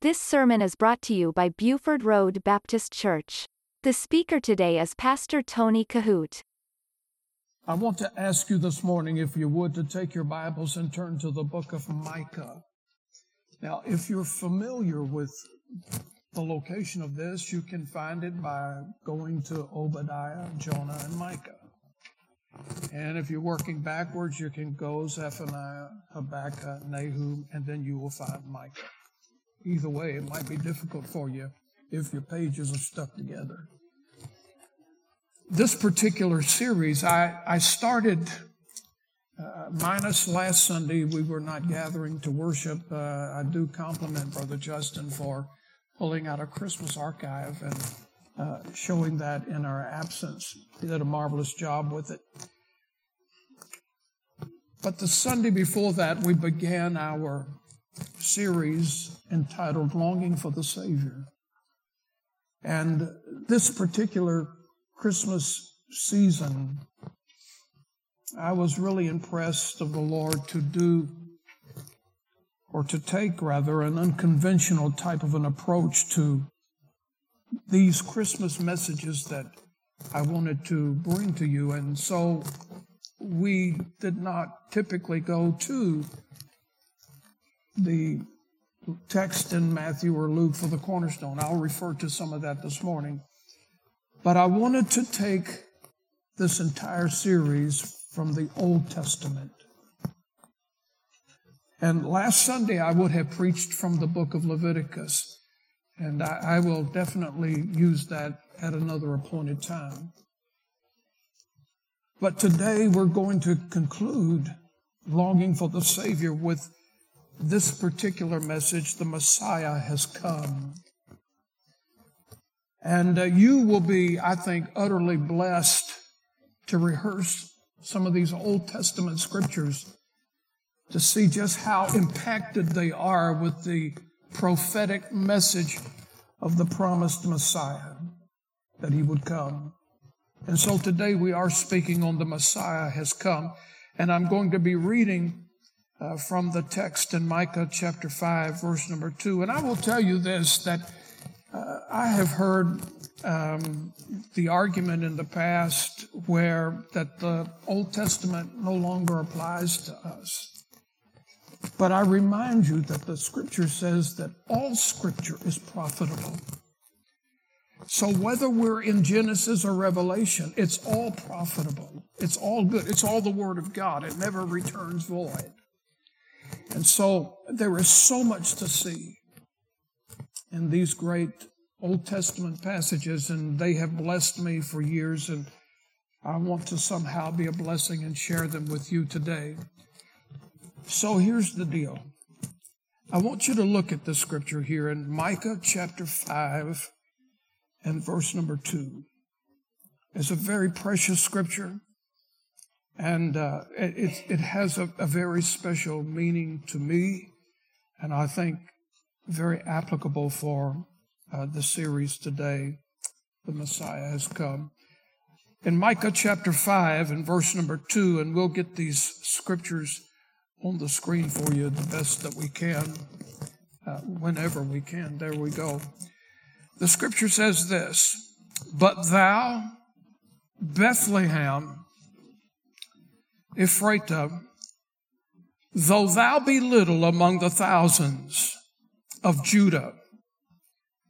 This sermon is brought to you by Buford Road Baptist Church. The speaker today is Pastor Tony Kohout. I want to ask you this morning, if you would, to take your Bibles and turn to the book of Micah. Now, if you're familiar with the location of this, you can find it by going to Obadiah, Jonah, and Micah. And if you're working backwards, you can go Zephaniah, Habakkuk, Nahum, and then you will find Micah. Either way, it might be difficult for you if your pages are stuck together. This particular series, I, I started uh, minus last Sunday. We were not gathering to worship. Uh, I do compliment Brother Justin for pulling out a Christmas archive and uh, showing that in our absence. He did a marvelous job with it. But the Sunday before that, we began our series entitled Longing for the Savior. And this particular Christmas season, I was really impressed of the Lord to do, or to take rather, an unconventional type of an approach to these Christmas messages that I wanted to bring to you. And so we did not typically go to the text in Matthew or Luke for the cornerstone. I'll refer to some of that this morning. But I wanted to take this entire series from the Old Testament. And last Sunday I would have preached from the book of Leviticus. And I, I will definitely use that at another appointed time. But today we're going to conclude longing for the Savior with this particular message, the Messiah has come. And uh, you will be, I think, utterly blessed to rehearse some of these Old Testament scriptures to see just how impacted they are with the prophetic message of the promised Messiah that he would come. And so today we are speaking on the Messiah has come. And I'm going to be reading uh, from the text in Micah chapter 5, verse number 2. And I will tell you this that uh, I have heard um, the argument in the past where that the Old Testament no longer applies to us. But I remind you that the scripture says that all scripture is profitable. So whether we're in Genesis or Revelation, it's all profitable. It's all good. It's all the Word of God. It never returns void. And so there is so much to see in these great Old Testament passages, and they have blessed me for years, and I want to somehow be a blessing and share them with you today. So here's the deal. I want you to look at the scripture here in Micah chapter 5 and verse number 2. It's a very precious scripture. And uh, it, it has a, a very special meaning to me, and I think very applicable for uh, the series today. The Messiah has come. In Micah chapter 5 and verse number 2, and we'll get these scriptures on the screen for you the best that we can, uh, whenever we can. There we go. The scripture says this But thou, Bethlehem, Ephraim, though thou be little among the thousands of Judah,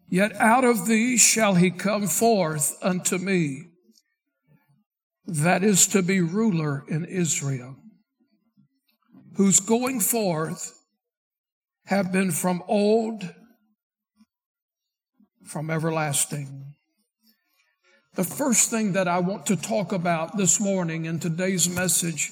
yet out of thee shall he come forth unto me, that is to be ruler in Israel, whose going forth have been from old, from everlasting. The first thing that I want to talk about this morning in today's message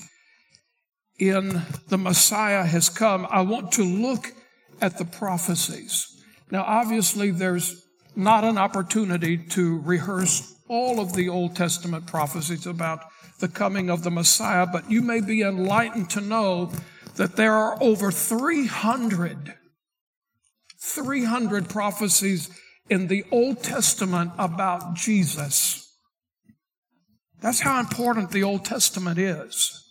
in the Messiah has come, I want to look at the prophecies. Now, obviously, there's not an opportunity to rehearse all of the Old Testament prophecies about the coming of the Messiah, but you may be enlightened to know that there are over 300, 300 prophecies in the Old Testament about Jesus. That's how important the Old Testament is.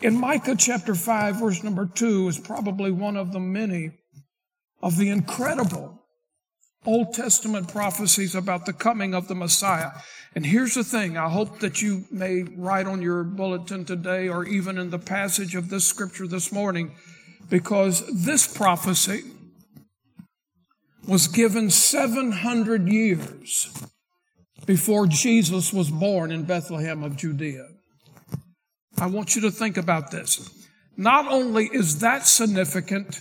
In Micah chapter 5, verse number 2 is probably one of the many of the incredible Old Testament prophecies about the coming of the Messiah. And here's the thing. I hope that you may write on your bulletin today or even in the passage of this scripture this morning, because this prophecy was given 700 years before Jesus was born in Bethlehem of Judea. I want you to think about this. Not only is that significant,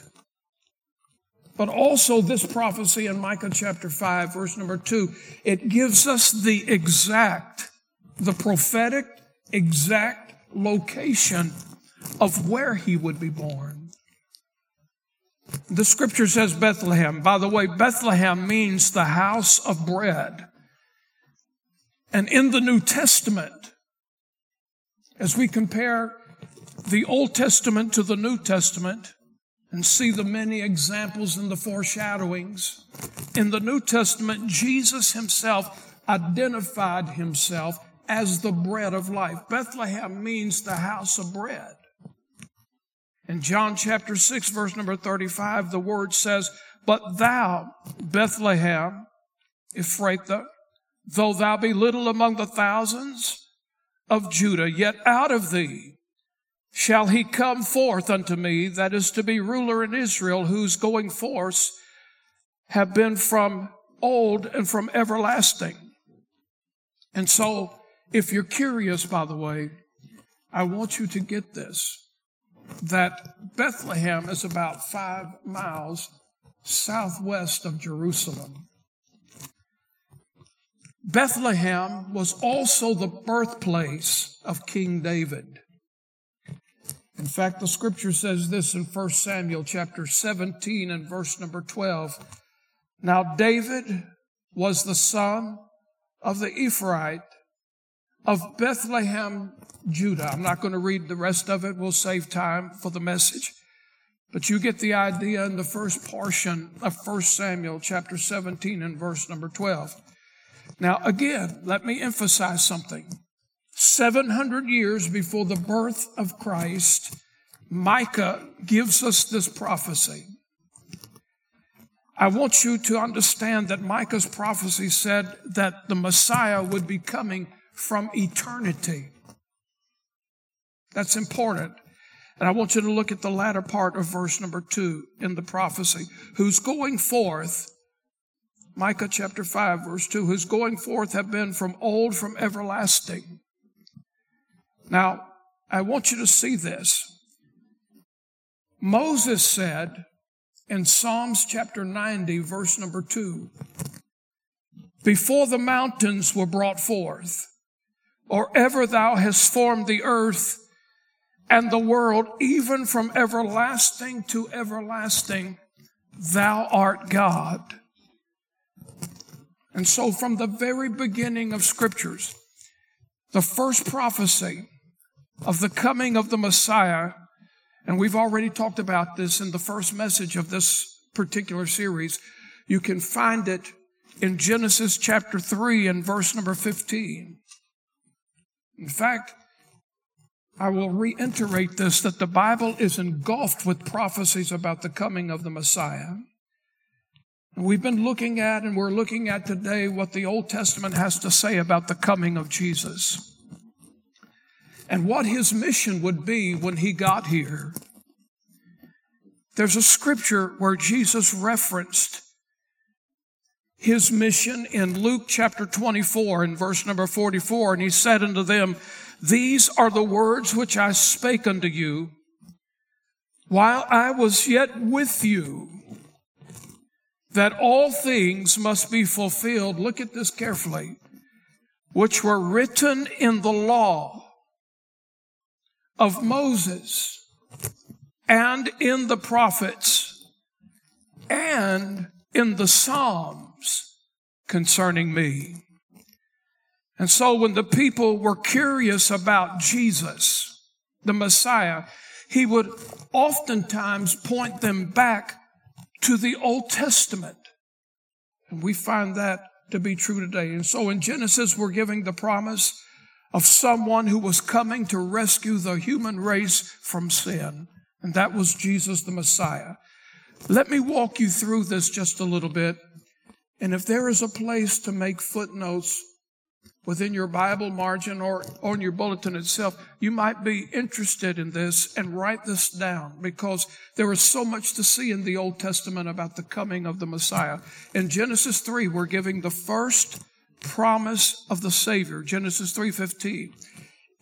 but also this prophecy in Micah chapter 5, verse number 2, it gives us the exact, the prophetic exact location of where he would be born. The scripture says Bethlehem. By the way, Bethlehem means the house of bread. And in the New Testament, as we compare the Old Testament to the New Testament and see the many examples and the foreshadowings, in the New Testament, Jesus himself identified himself as the bread of life. Bethlehem means the house of bread. In John chapter 6, verse number 35, the word says, But thou, Bethlehem, Ephrathah, though thou be little among the thousands, of Judah, yet out of thee shall he come forth unto me that is to be ruler in Israel, whose going forth have been from old and from everlasting. And so, if you're curious, by the way, I want you to get this that Bethlehem is about five miles southwest of Jerusalem. Bethlehem was also the birthplace of King David. In fact, the scripture says this in 1 Samuel chapter 17 and verse number 12. Now David was the son of the Ephraite of Bethlehem, Judah. I'm not going to read the rest of it. We'll save time for the message. But you get the idea in the first portion of 1 Samuel chapter 17 and verse number 12. Now, again, let me emphasize something. 700 years before the birth of Christ, Micah gives us this prophecy. I want you to understand that Micah's prophecy said that the Messiah would be coming from eternity. That's important. And I want you to look at the latter part of verse number two in the prophecy. Who's going forth Micah chapter 5, verse 2, who's going forth have been from old, from everlasting. Now, I want you to see this. Moses said in Psalms chapter 90, verse number 2, Before the mountains were brought forth, or ever thou hast formed the earth and the world, even from everlasting to everlasting, thou art God. And so from the very beginning of scriptures, the first prophecy of the coming of the Messiah, and we've already talked about this in the first message of this particular series, you can find it in Genesis chapter 3 and verse number 15. In fact, I will reiterate this that the Bible is engulfed with prophecies about the coming of the Messiah. We've been looking at and we're looking at today what the Old Testament has to say about the coming of Jesus and what his mission would be when he got here. There's a scripture where Jesus referenced his mission in Luke chapter 24 and verse number 44. And he said unto them, These are the words which I spake unto you while I was yet with you that all things must be fulfilled, look at this carefully, which were written in the law of Moses and in the prophets and in the Psalms concerning me. And so when the people were curious about Jesus, the Messiah, he would oftentimes point them back to the Old Testament. And we find that to be true today. And so in Genesis, we're giving the promise of someone who was coming to rescue the human race from sin. And that was Jesus the Messiah. Let me walk you through this just a little bit. And if there is a place to make footnotes within your Bible margin or on your bulletin itself, you might be interested in this and write this down because there is so much to see in the Old Testament about the coming of the Messiah. In Genesis 3, we're giving the first promise of the Savior, Genesis 3:15.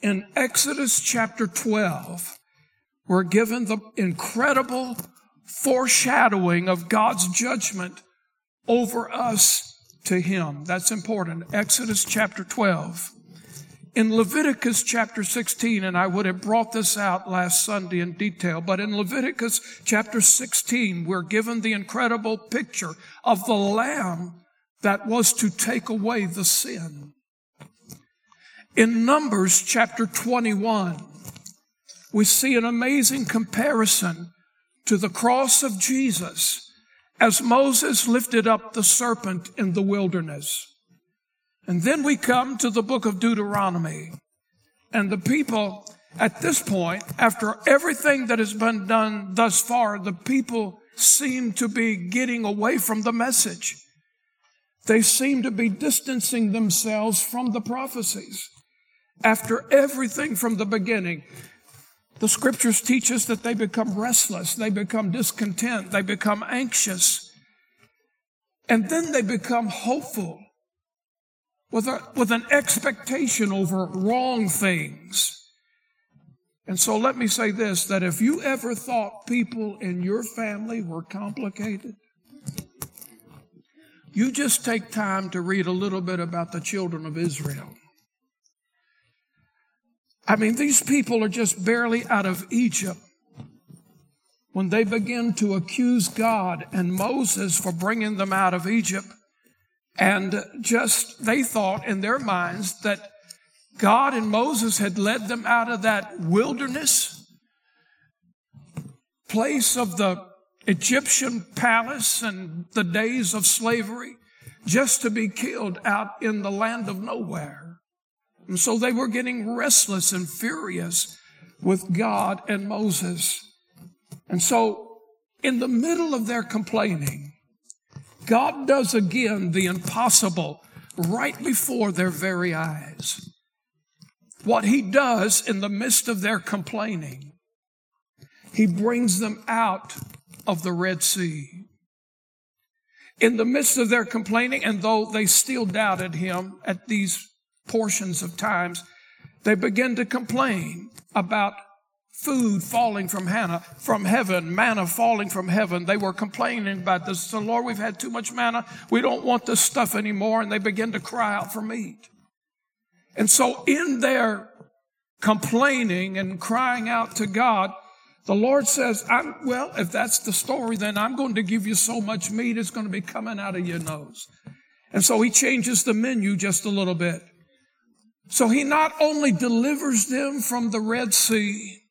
In Exodus chapter 12, we're given the incredible foreshadowing of God's judgment over us to him. That's important. Exodus chapter 12. In Leviticus chapter 16, and I would have brought this out last Sunday in detail, but in Leviticus chapter 16, we're given the incredible picture of the lamb that was to take away the sin. In Numbers chapter 21, we see an amazing comparison to the cross of Jesus as Moses lifted up the serpent in the wilderness. And then we come to the book of Deuteronomy. And the people at this point, after everything that has been done thus far, the people seem to be getting away from the message. They seem to be distancing themselves from the prophecies. After everything from the beginning, the scriptures teach us that they become restless, they become discontent, they become anxious, and then they become hopeful with, a, with an expectation over wrong things. And so let me say this that if you ever thought people in your family were complicated, you just take time to read a little bit about the children of Israel. I mean, these people are just barely out of Egypt when they begin to accuse God and Moses for bringing them out of Egypt. And just, they thought in their minds that God and Moses had led them out of that wilderness place of the Egyptian palace and the days of slavery just to be killed out in the land of nowhere. And so they were getting restless and furious with God and Moses. And so in the middle of their complaining, God does again the impossible right before their very eyes. What he does in the midst of their complaining, he brings them out of the Red Sea. In the midst of their complaining, and though they still doubted him at these portions of times, they begin to complain about food falling from Hannah, from heaven, manna falling from heaven. They were complaining about this. So, Lord, we've had too much manna. We don't want this stuff anymore. And they begin to cry out for meat. And so in their complaining and crying out to God, the Lord says, well, if that's the story, then I'm going to give you so much meat, it's going to be coming out of your nose. And so he changes the menu just a little bit. So he not only delivers them from the Red Sea,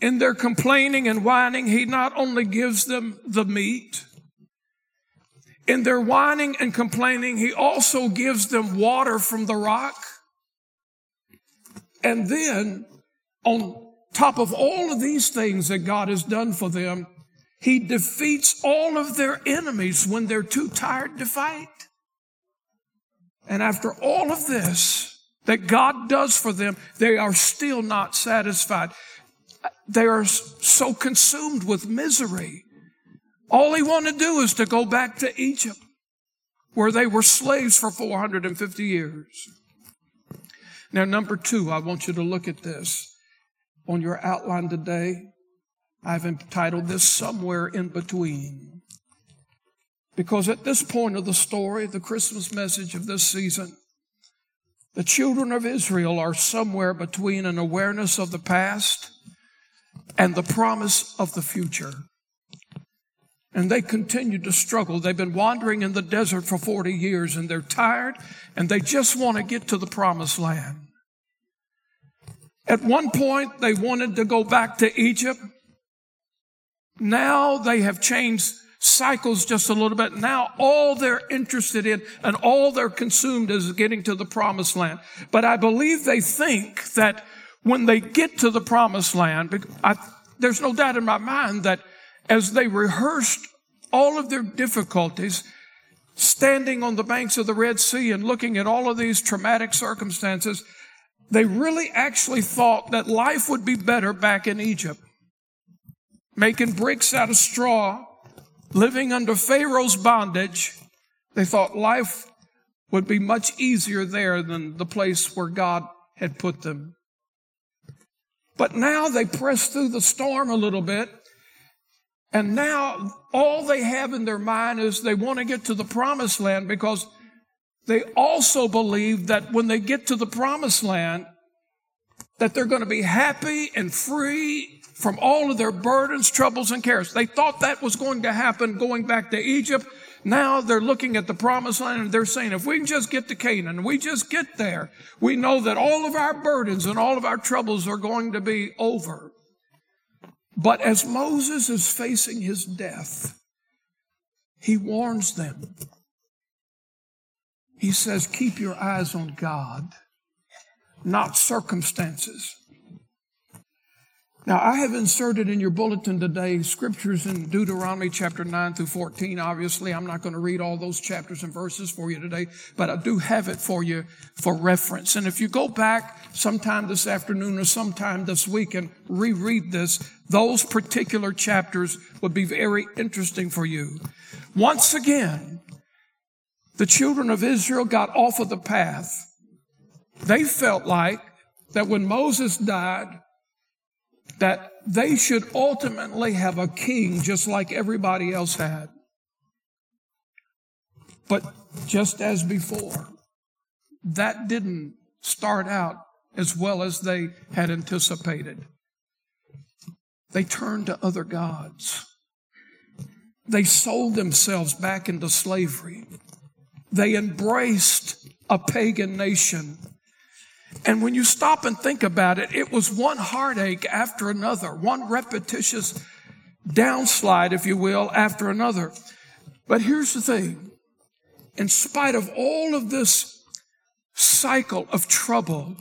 in their complaining and whining, he not only gives them the meat, in their whining and complaining, he also gives them water from the rock. And then on top of all of these things that God has done for them, he defeats all of their enemies when they're too tired to fight. And after all of this that God does for them, they are still not satisfied. They are so consumed with misery. All they want to do is to go back to Egypt, where they were slaves for 450 years. Now, number two, I want you to look at this on your outline today. I've entitled this Somewhere in Between. Because at this point of the story, the Christmas message of this season, the children of Israel are somewhere between an awareness of the past and the promise of the future. And they continue to struggle. They've been wandering in the desert for 40 years and they're tired and they just want to get to the promised land. At one point, they wanted to go back to Egypt. Now they have changed cycles just a little bit. Now all they're interested in and all they're consumed is getting to the promised land. But I believe they think that when they get to the promised land, I, there's no doubt in my mind that as they rehearsed all of their difficulties, standing on the banks of the Red Sea and looking at all of these traumatic circumstances, they really actually thought that life would be better back in Egypt. Making bricks out of straw, living under Pharaoh's bondage, they thought life would be much easier there than the place where God had put them. But now they press through the storm a little bit. And now all they have in their mind is they want to get to the promised land because they also believe that when they get to the promised land, that they're going to be happy and free from all of their burdens, troubles, and cares. They thought that was going to happen going back to Egypt. Now they're looking at the promised land and they're saying, if we can just get to Canaan, we just get there, we know that all of our burdens and all of our troubles are going to be over. But as Moses is facing his death, he warns them. He says, keep your eyes on God, not circumstances. Now, I have inserted in your bulletin today scriptures in Deuteronomy chapter 9 through 14. Obviously, I'm not going to read all those chapters and verses for you today, but I do have it for you for reference. And if you go back sometime this afternoon or sometime this week and reread this, those particular chapters would be very interesting for you. Once again, the children of Israel got off of the path. They felt like that when Moses died, that they should ultimately have a king just like everybody else had. But just as before, that didn't start out as well as they had anticipated. They turned to other gods. They sold themselves back into slavery. They embraced a pagan nation and when you stop and think about it, it was one heartache after another, one repetitious downslide, if you will, after another. But here's the thing. In spite of all of this cycle of trouble,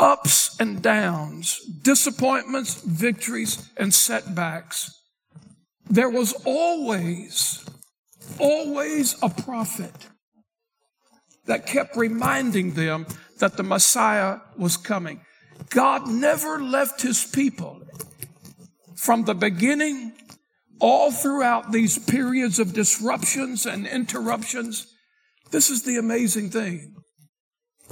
ups and downs, disappointments, victories, and setbacks, there was always, always a prophet that kept reminding them that the Messiah was coming. God never left his people from the beginning all throughout these periods of disruptions and interruptions. This is the amazing thing.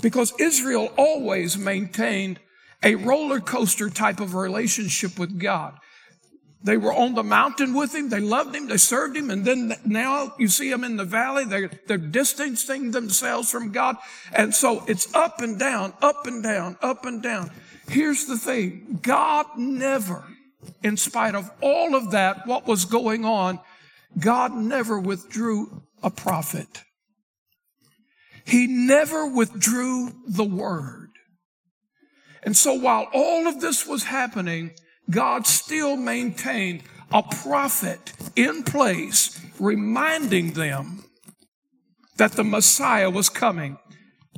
Because Israel always maintained a roller coaster type of relationship with God. They were on the mountain with him. They loved him. They served him. And then now you see them in the valley. They're, they're distancing themselves from God. And so it's up and down, up and down, up and down. Here's the thing. God never, in spite of all of that, what was going on, God never withdrew a prophet. He never withdrew the word. And so while all of this was happening, God still maintained a prophet in place reminding them that the Messiah was coming.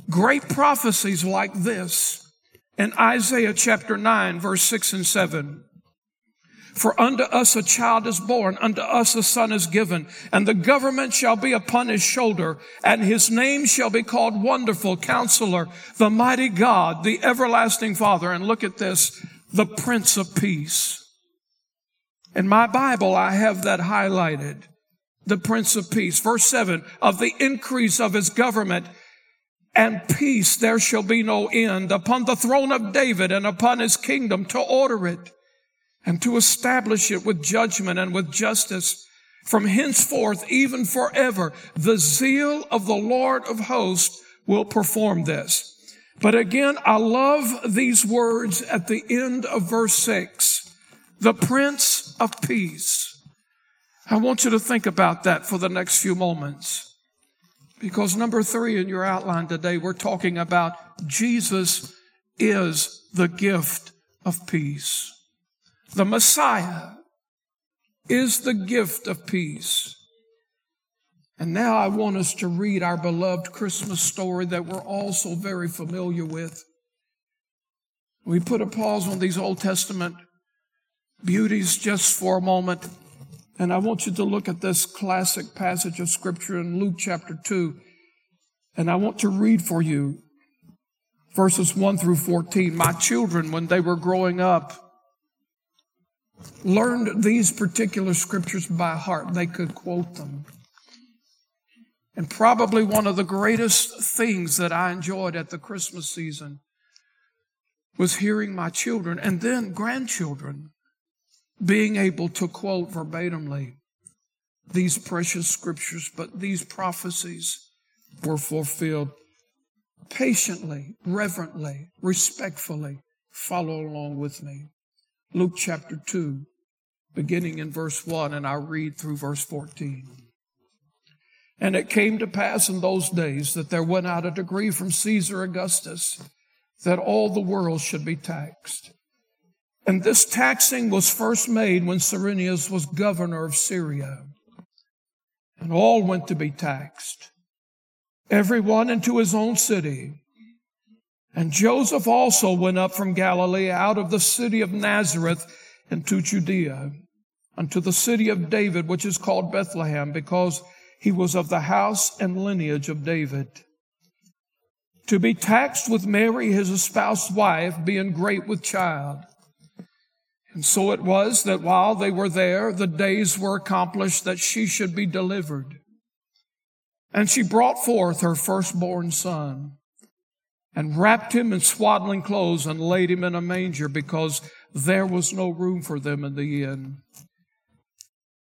Great prophecies like this in Isaiah chapter 9, verse 6 and 7. For unto us a child is born, unto us a son is given, and the government shall be upon his shoulder, and his name shall be called Wonderful Counselor, the Mighty God, the Everlasting Father. And look at this, the Prince of Peace. In my Bible, I have that highlighted. The Prince of Peace. Verse 7 Of the increase of his government and peace there shall be no end upon the throne of David and upon his kingdom to order it and to establish it with judgment and with justice from henceforth, even forever. The zeal of the Lord of hosts will perform this. But again, I love these words at the end of verse six. The Prince of Peace. I want you to think about that for the next few moments. Because number three in your outline today, we're talking about Jesus is the gift of peace. The Messiah is the gift of peace. And now I want us to read our beloved Christmas story that we're also very familiar with. We put a pause on these Old Testament beauties just for a moment. And I want you to look at this classic passage of scripture in Luke chapter 2. And I want to read for you verses 1 through 14. My children, when they were growing up, learned these particular scriptures by heart. They could quote them. And probably one of the greatest things that I enjoyed at the Christmas season was hearing my children and then grandchildren being able to quote verbatimly these precious scriptures, but these prophecies were fulfilled. Patiently, reverently, respectfully, follow along with me. Luke chapter 2, beginning in verse 1, and I'll read through verse 14. And it came to pass in those days that there went out a decree from Caesar Augustus that all the world should be taxed. And this taxing was first made when Cyrenius was governor of Syria. And all went to be taxed, everyone into his own city. And Joseph also went up from Galilee out of the city of Nazareth into Judea, unto the city of David, which is called Bethlehem, because he was of the house and lineage of David. To be taxed with Mary, his espoused wife, being great with child. And so it was that while they were there, the days were accomplished that she should be delivered. And she brought forth her firstborn son and wrapped him in swaddling clothes and laid him in a manger because there was no room for them in the inn.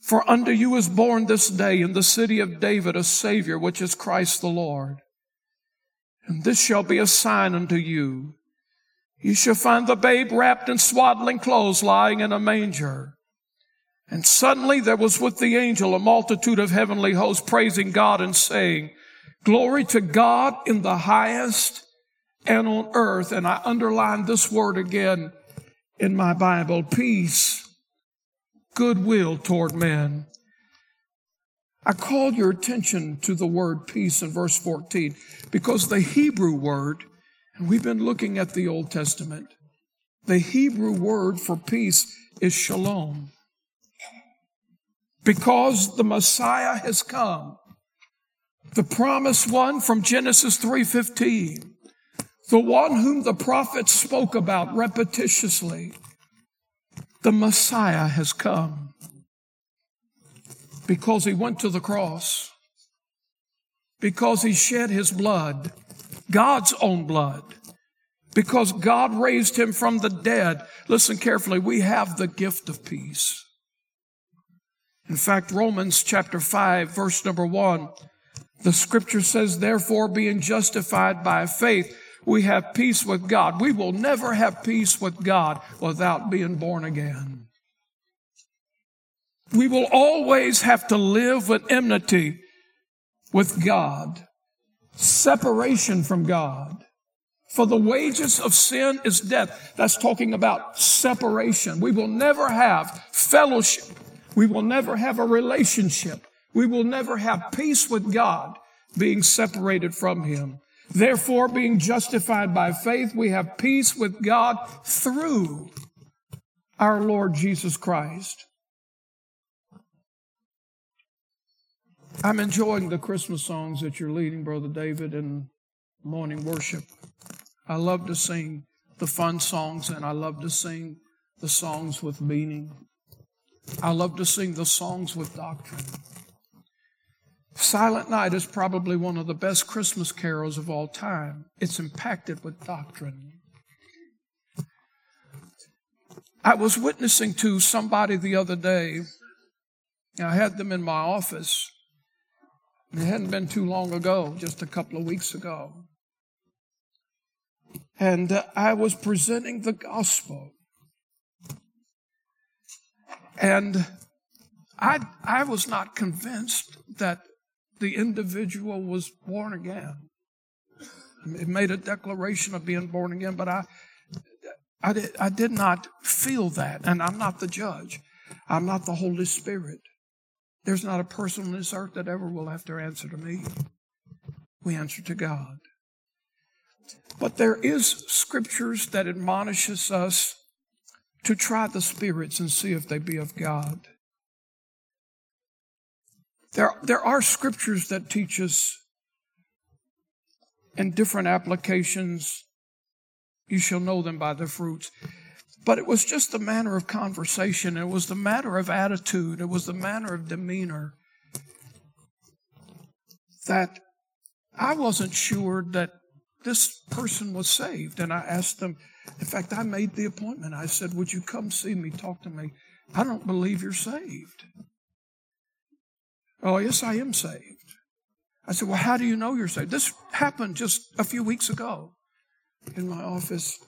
For unto you is born this day in the city of David a Savior, which is Christ the Lord. And this shall be a sign unto you. You shall find the babe wrapped in swaddling clothes lying in a manger. And suddenly there was with the angel a multitude of heavenly hosts praising God and saying, Glory to God in the highest and on earth. And I underline this word again in my Bible peace, goodwill toward men. I call your attention to the word peace in verse 14 because the Hebrew word, and we've been looking at the Old Testament, the Hebrew word for peace is shalom. Because the Messiah has come, the promised one from Genesis 3:15 the one whom the prophets spoke about repetitiously, the Messiah has come because he went to the cross, because he shed his blood, God's own blood, because God raised him from the dead. Listen carefully, we have the gift of peace. In fact, Romans chapter 5, verse number 1, the scripture says, Therefore, being justified by faith, we have peace with God. We will never have peace with God without being born again. We will always have to live with enmity with God, separation from God. For the wages of sin is death. That's talking about separation. We will never have fellowship. We will never have a relationship. We will never have peace with God being separated from Him. Therefore, being justified by faith, we have peace with God through our Lord Jesus Christ. I'm enjoying the Christmas songs that you're leading, Brother David, in morning worship. I love to sing the fun songs and I love to sing the songs with meaning. I love to sing the songs with doctrine. Silent Night is probably one of the best Christmas carols of all time. It's impacted with doctrine. I was witnessing to somebody the other day. I had them in my office, It hadn't been too long ago, just a couple of weeks ago. And uh, I was presenting the gospel. And I, I was not convinced that the individual was born again. It made a declaration of being born again, but I, I did, I did not feel that. And I'm not the judge. I'm not the Holy Spirit. There's not a person on this earth that ever will have to answer to me. We answer to God. But there is scriptures that admonishes us to try the spirits and see if they be of God. There, there are scriptures that teach us in different applications, you shall know them by their fruits. But it was just the manner of conversation, it was the matter of attitude, it was the manner of demeanor that I wasn't sure that this person was saved. And I asked them, in fact, I made the appointment. I said, Would you come see me, talk to me? I don't believe you're saved. Oh, yes, I am saved. I said, Well, how do you know you're saved? This happened just a few weeks ago in my office.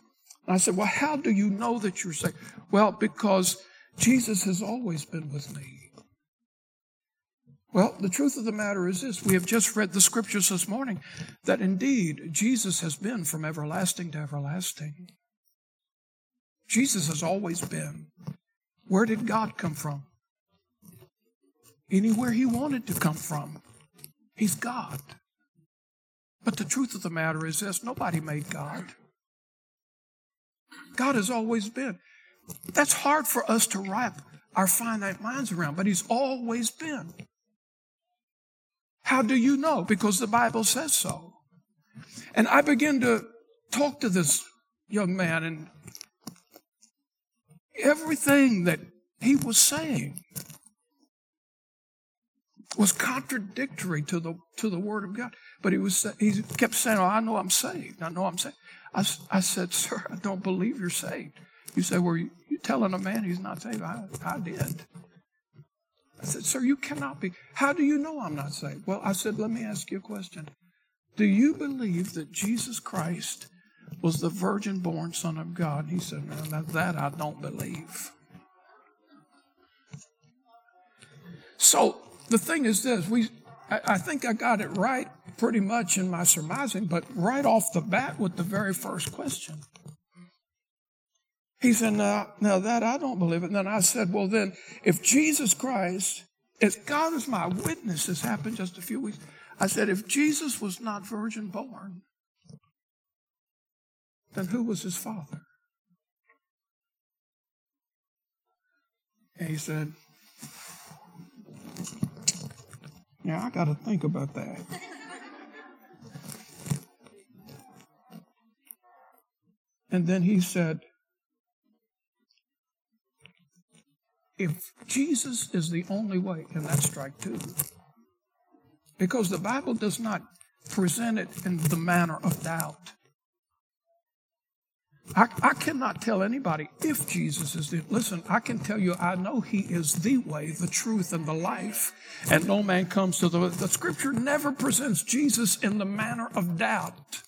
I said, Well, how do you know that you're saved? Well, because Jesus has always been with me. Well, the truth of the matter is this we have just read the scriptures this morning that indeed Jesus has been from everlasting to everlasting. Jesus has always been. Where did God come from? Anywhere He wanted to come from. He's God. But the truth of the matter is this nobody made God. God has always been. That's hard for us to wrap our finite minds around, but He's always been. How do you know? Because the Bible says so. And I began to talk to this young man, and everything that he was saying was contradictory to the to the Word of God. But he was he kept saying, "Oh, I know I'm saved. I know I'm saved." I, I said, "Sir, I don't believe you're saved." You say, "Well, you, you telling a man he's not saved?" I, I did. I said, Sir, you cannot be. How do you know I'm not saved? Well, I said, Let me ask you a question. Do you believe that Jesus Christ was the virgin born Son of God? He said, No, that I don't believe. So the thing is this we I, I think I got it right pretty much in my surmising, but right off the bat with the very first question. He said, now, now that I don't believe it. And then I said, well, then, if Jesus Christ, if God is my witness, this happened just a few weeks. I said, if Jesus was not virgin born, then who was his father? And he said, Yeah, I got to think about that. and then he said, if Jesus is the only way, and that's strike two, because the Bible does not present it in the manner of doubt. I, I, cannot tell anybody if Jesus is the. Listen, I can tell you, I know He is the way, the truth, and the life, and no man comes to the. The Scripture never presents Jesus in the manner of doubt.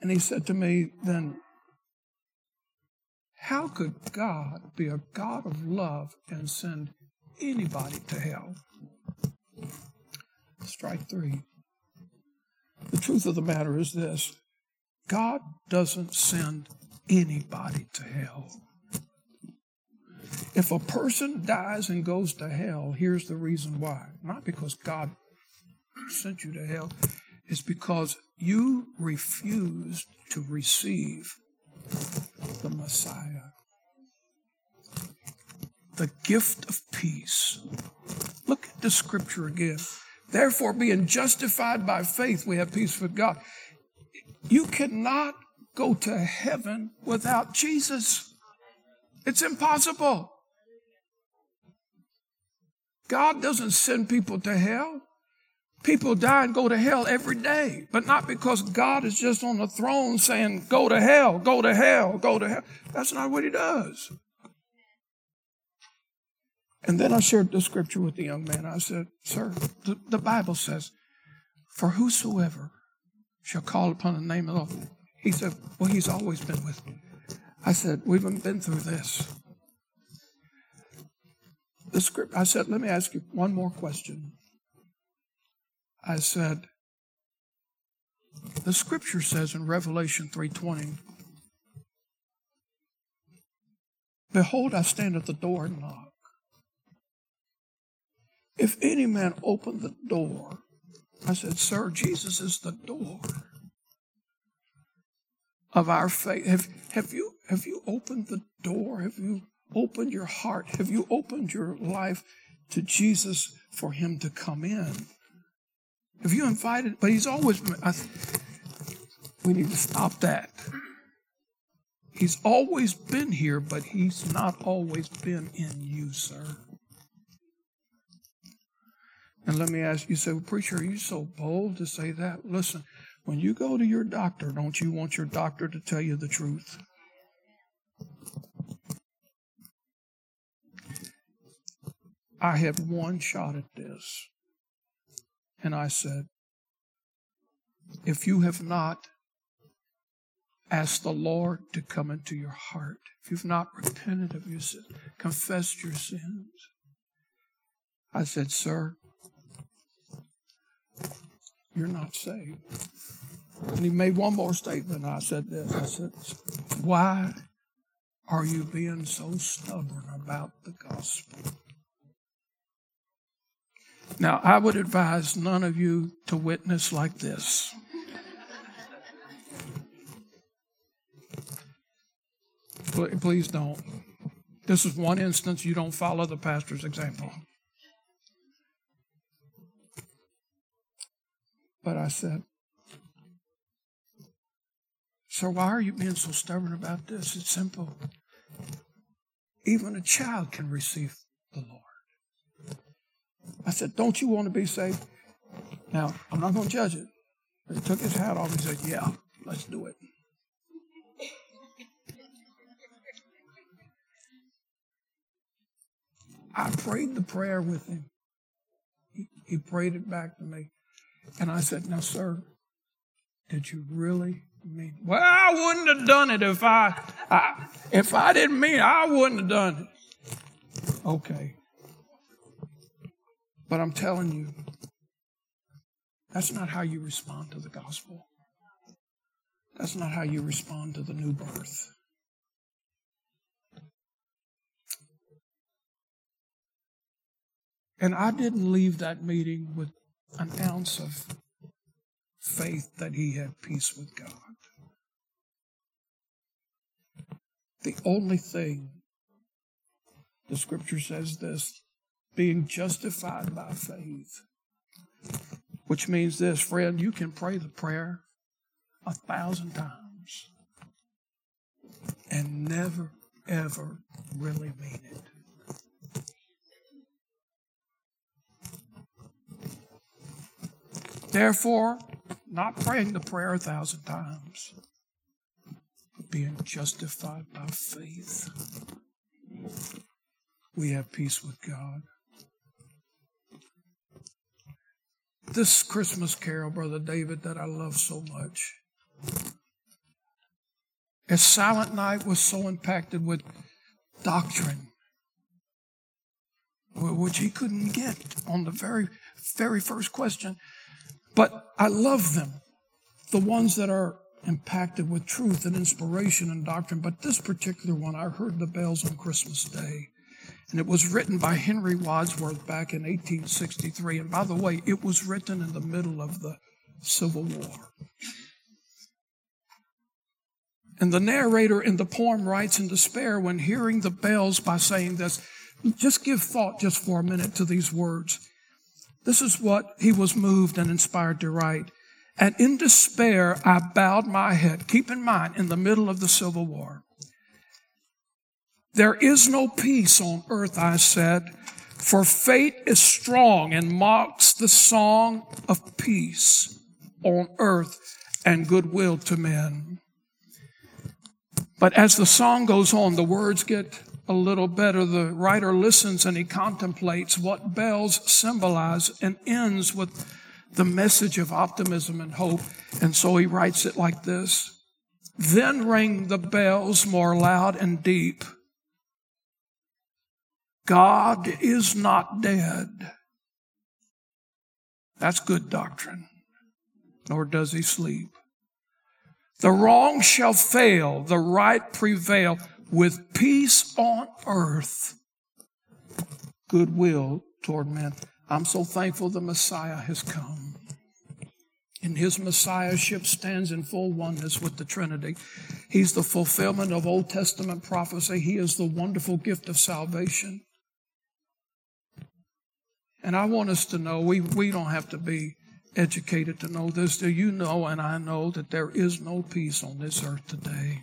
And He said to me, then how could God be a God of love and send anybody to hell? Strike three. The truth of the matter is this God doesn't send anybody to hell. If a person dies and goes to hell, here's the reason why. Not because God sent you to hell, it's because you refused to receive the Messiah. The gift of peace. Look at the scripture again. Therefore, being justified by faith, we have peace with God. You cannot go to heaven without Jesus. It's impossible. God doesn't send people to hell. People die and go to hell every day, but not because God is just on the throne saying, go to hell, go to hell, go to hell. That's not what He does. And then I shared the scripture with the young man. I said, Sir, the, the Bible says, For whosoever shall call upon the name of the Lord. He said, Well, he's always been with me. I said, We've been through this. The script, I said, Let me ask you one more question. I said, the scripture says in Revelation 3:20, Behold, I stand at the door and knock. If any man open the door, I said, Sir, Jesus is the door of our faith. Have, have, you, have you opened the door? Have you opened your heart? Have you opened your life to Jesus for Him to come in? Have you invited? But He's always, I, we need to stop that. He's always been here, but He's not always been in you, sir. And let me ask you, well, preacher, are you so bold to say that? Listen, when you go to your doctor, don't you want your doctor to tell you the truth? I had one shot at this. And I said, if you have not asked the Lord to come into your heart, if you've not repented of your sins, confessed your sins, I said, Sir, you're not saved. And he made one more statement. I said this I said, Why are you being so stubborn about the gospel? Now, I would advise none of you to witness like this. Please don't. This is one instance you don't follow the pastor's example. But I said, So why are you being so stubborn about this? It's simple. Even a child can receive the Lord. I said, Don't you want to be saved? Now, I'm not going to judge it. But he took his hat off and said, Yeah, let's do it. I prayed the prayer with him. He, he prayed it back to me. And I said, Now, sir, did you really mean Well, I wouldn't have done it if I, I if I didn't mean it, I wouldn't have done it. Okay. But I'm telling you, that's not how you respond to the gospel. That's not how you respond to the new birth. And I didn't leave that meeting with an ounce of faith that he had peace with God. The only thing, the scripture says this, being justified by faith, which means this, friend, you can pray the prayer a thousand times and never, ever really mean it. Therefore, not praying the prayer a thousand times, but being justified by faith, we have peace with God. This Christmas carol, Brother David, that I love so much. As Silent Night was so impacted with doctrine, which he couldn't get on the very, very first question, but I love them, the ones that are impacted with truth and inspiration and doctrine. But this particular one, I heard the bells on Christmas Day. And it was written by Henry Wadsworth back in 1863. And by the way, it was written in the middle of the Civil War. And the narrator in the poem writes in despair when hearing the bells by saying this. Just give thought just for a minute to these words. This is what he was moved and inspired to write. And in despair, I bowed my head. Keep in mind, in the middle of the Civil War. There is no peace on earth, I said, for fate is strong and mocks the song of peace on earth and goodwill to men. But as the song goes on, the words get a little better, the writer listens and he contemplates what bells symbolize and ends with the message of optimism and hope. And so he writes it like this. Then ring the bells more loud and deep. God is not dead. That's good doctrine. Nor does he sleep. The wrong shall fail, the right prevail with peace on earth, goodwill toward men. I'm so thankful the Messiah has come. And his Messiahship stands in full oneness with the Trinity. He's the fulfillment of Old Testament prophecy. He is the wonderful gift of salvation. And I want us to know we, we don't have to be educated to know this. Do you know and I know that there is no peace on this earth today?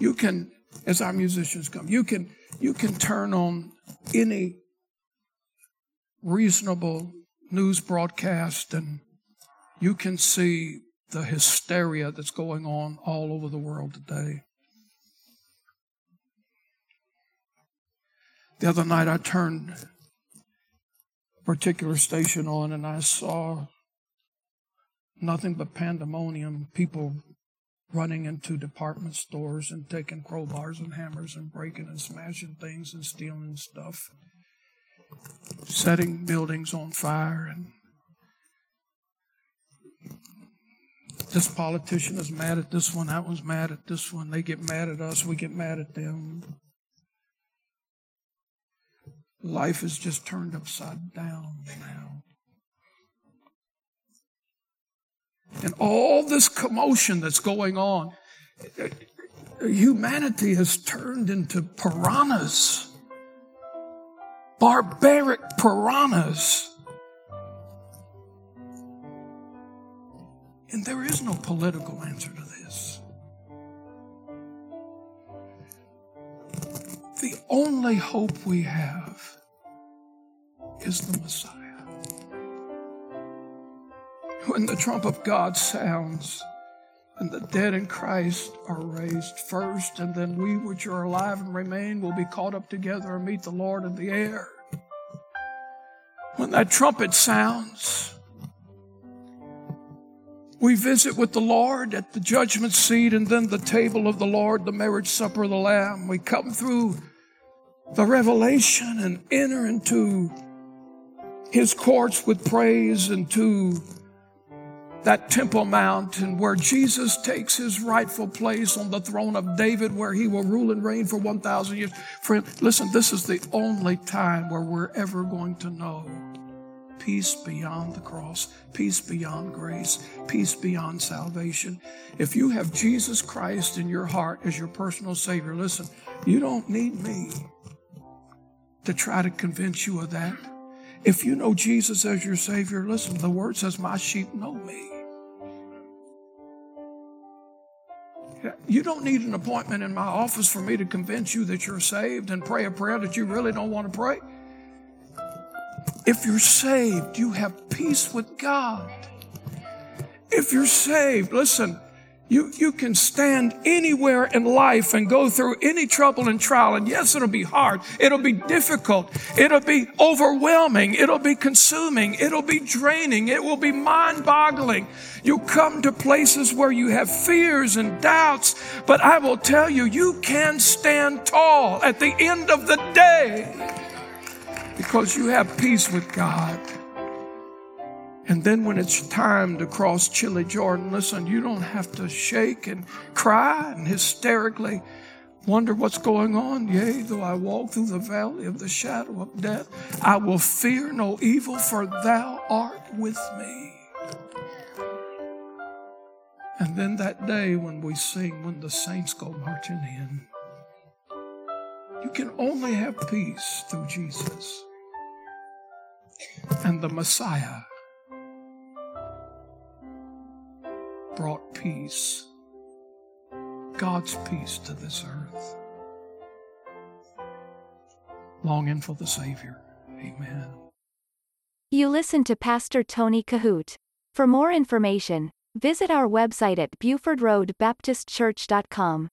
You can, as our musicians come, you can you can turn on any reasonable news broadcast and you can see the hysteria that's going on all over the world today. The other night I turned a particular station on and I saw nothing but pandemonium, people running into department stores and taking crowbars and hammers and breaking and smashing things and stealing stuff, setting buildings on fire and this politician is mad at this one, that one's mad at this one, they get mad at us, we get mad at them. Life is just turned upside down now. And all this commotion that's going on, humanity has turned into piranhas, barbaric piranhas. And there is no political answer to this. The only hope we have is the Messiah. When the trump of God sounds and the dead in Christ are raised first, and then we which are alive and remain will be caught up together and meet the Lord in the air. When that trumpet sounds, we visit with the Lord at the judgment seat and then the table of the Lord, the marriage supper of the Lamb. We come through the revelation and enter into his courts with praise and to that Temple Mount and where Jesus takes his rightful place on the throne of David where he will rule and reign for 1,000 years. Friend, listen, this is the only time where we're ever going to know peace beyond the cross, peace beyond grace, peace beyond salvation. If you have Jesus Christ in your heart as your personal Savior, listen, you don't need me to try to convince you of that. If you know Jesus as your Savior, listen, the Word says, My sheep know me. You don't need an appointment in my office for me to convince you that you're saved and pray a prayer that you really don't want to pray. If you're saved, you have peace with God. If you're saved, listen, you, you can stand anywhere in life and go through any trouble and trial. And yes, it'll be hard. It'll be difficult. It'll be overwhelming. It'll be consuming. It'll be draining. It will be mind boggling. You come to places where you have fears and doubts. But I will tell you, you can stand tall at the end of the day because you have peace with God. And then when it's time to cross chilly Jordan, listen, you don't have to shake and cry and hysterically wonder what's going on. Yea, though I walk through the valley of the shadow of death, I will fear no evil, for thou art with me. And then that day when we sing, when the saints go marching in, you can only have peace through Jesus and the Messiah brought peace, God's peace to this earth. Longing for the Savior. Amen. You listen to Pastor Tony Kohout. For more information, visit our website at BufordRoadBaptistChurch.com.